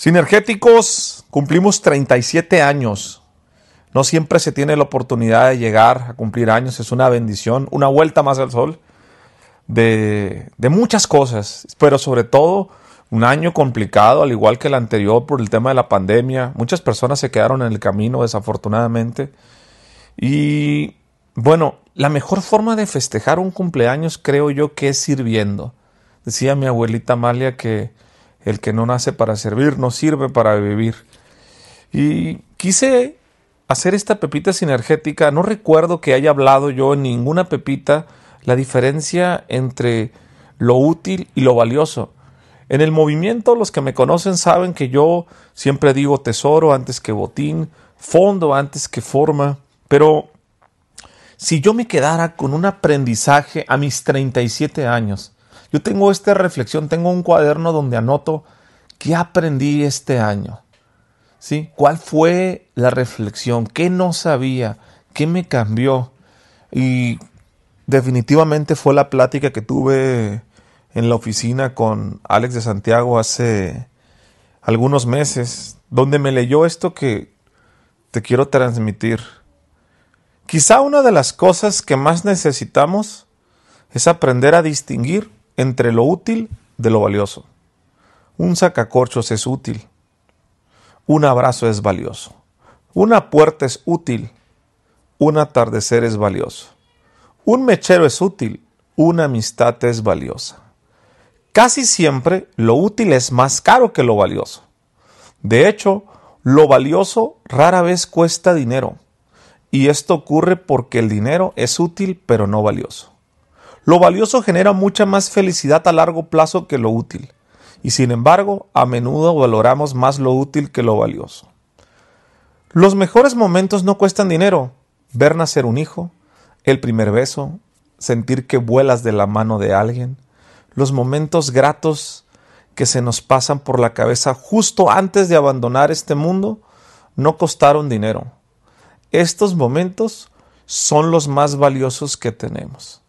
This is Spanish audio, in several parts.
Sinergéticos, cumplimos 37 años. No siempre se tiene la oportunidad de llegar a cumplir años, es una bendición, una vuelta más al sol de, de muchas cosas, pero sobre todo un año complicado, al igual que el anterior por el tema de la pandemia. Muchas personas se quedaron en el camino, desafortunadamente. Y bueno, la mejor forma de festejar un cumpleaños creo yo que es sirviendo. Decía mi abuelita Amalia que el que no nace para servir no sirve para vivir. Y quise hacer esta pepita sinergética. No recuerdo que haya hablado yo en ninguna pepita la diferencia entre lo útil y lo valioso. En el movimiento los que me conocen saben que yo siempre digo tesoro antes que botín, fondo antes que forma, pero si yo me quedara con un aprendizaje a mis 37 años, yo tengo esta reflexión, tengo un cuaderno donde anoto qué aprendí este año. ¿Sí? ¿Cuál fue la reflexión? ¿Qué no sabía? ¿Qué me cambió? Y definitivamente fue la plática que tuve en la oficina con Alex de Santiago hace algunos meses, donde me leyó esto que te quiero transmitir. Quizá una de las cosas que más necesitamos es aprender a distinguir entre lo útil de lo valioso. Un sacacorchos es útil. Un abrazo es valioso. Una puerta es útil. Un atardecer es valioso. Un mechero es útil. Una amistad es valiosa. Casi siempre lo útil es más caro que lo valioso. De hecho, lo valioso rara vez cuesta dinero. Y esto ocurre porque el dinero es útil pero no valioso. Lo valioso genera mucha más felicidad a largo plazo que lo útil, y sin embargo, a menudo valoramos más lo útil que lo valioso. Los mejores momentos no cuestan dinero. Ver nacer un hijo, el primer beso, sentir que vuelas de la mano de alguien, los momentos gratos que se nos pasan por la cabeza justo antes de abandonar este mundo, no costaron dinero. Estos momentos son los más valiosos que tenemos.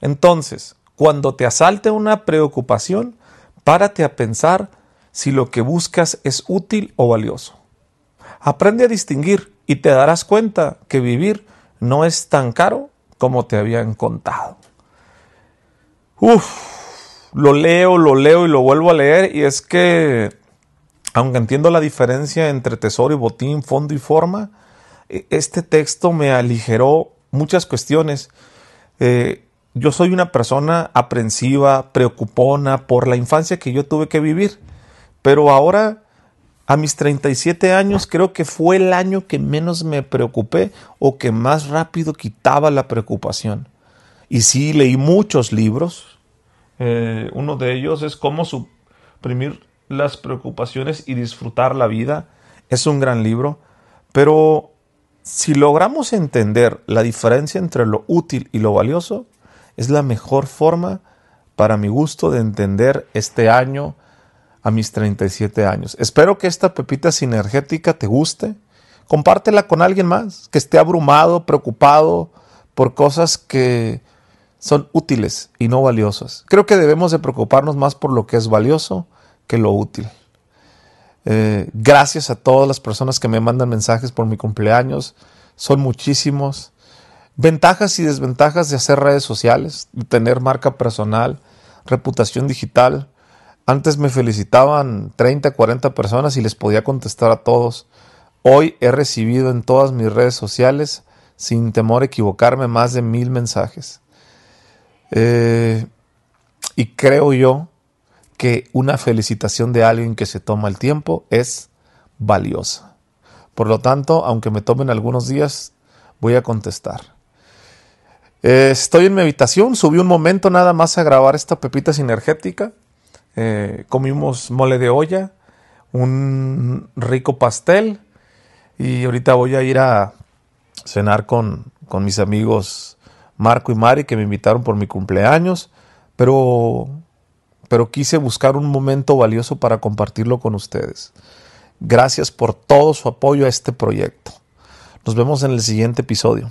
Entonces, cuando te asalte una preocupación, párate a pensar si lo que buscas es útil o valioso. Aprende a distinguir y te darás cuenta que vivir no es tan caro como te habían contado. Uf, lo leo, lo leo y lo vuelvo a leer y es que, aunque entiendo la diferencia entre tesoro y botín, fondo y forma, e, este texto me aligeró muchas cuestiones. Eh, yo soy una persona aprensiva, preocupona por la infancia que yo tuve que vivir, pero ahora a mis 37 años creo que fue el año que menos me preocupé o que más rápido quitaba la preocupación. Y sí, leí muchos libros. Eh, uno de ellos es cómo suprimir las preocupaciones y disfrutar la vida. Es un gran libro, pero si logramos entender la diferencia entre lo útil y lo valioso, es la mejor forma, para mi gusto, de entender este año a mis 37 años. Espero que esta pepita sinergética te guste. Compártela con alguien más que esté abrumado, preocupado por cosas que son útiles y no valiosas. Creo que debemos de preocuparnos más por lo que es valioso que lo útil. Eh, gracias a todas las personas que me mandan mensajes por mi cumpleaños. Son muchísimos. Ventajas y desventajas de hacer redes sociales, tener marca personal, reputación digital. Antes me felicitaban 30, 40 personas y les podía contestar a todos. Hoy he recibido en todas mis redes sociales, sin temor a equivocarme, más de mil mensajes. Eh, y creo yo que una felicitación de alguien que se toma el tiempo es valiosa. Por lo tanto, aunque me tomen algunos días, voy a contestar. Eh, estoy en mi habitación, subí un momento nada más a grabar esta pepita sinergética. Eh, comimos mole de olla, un rico pastel y ahorita voy a ir a cenar con, con mis amigos Marco y Mari que me invitaron por mi cumpleaños, pero, pero quise buscar un momento valioso para compartirlo con ustedes. Gracias por todo su apoyo a este proyecto. Nos vemos en el siguiente episodio.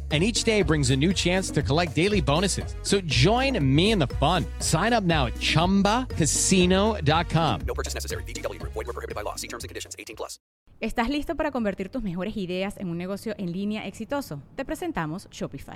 And each day brings a new chance to collect daily bonuses. So join me in the fun. Sign up now at chumbacasino.com. No purchase necessary. VGW Group. Void were prohibited by law. See terms and conditions. 18 plus. ¿Estás listo para convertir tus mejores ideas en un negocio en línea exitoso? Te presentamos Shopify.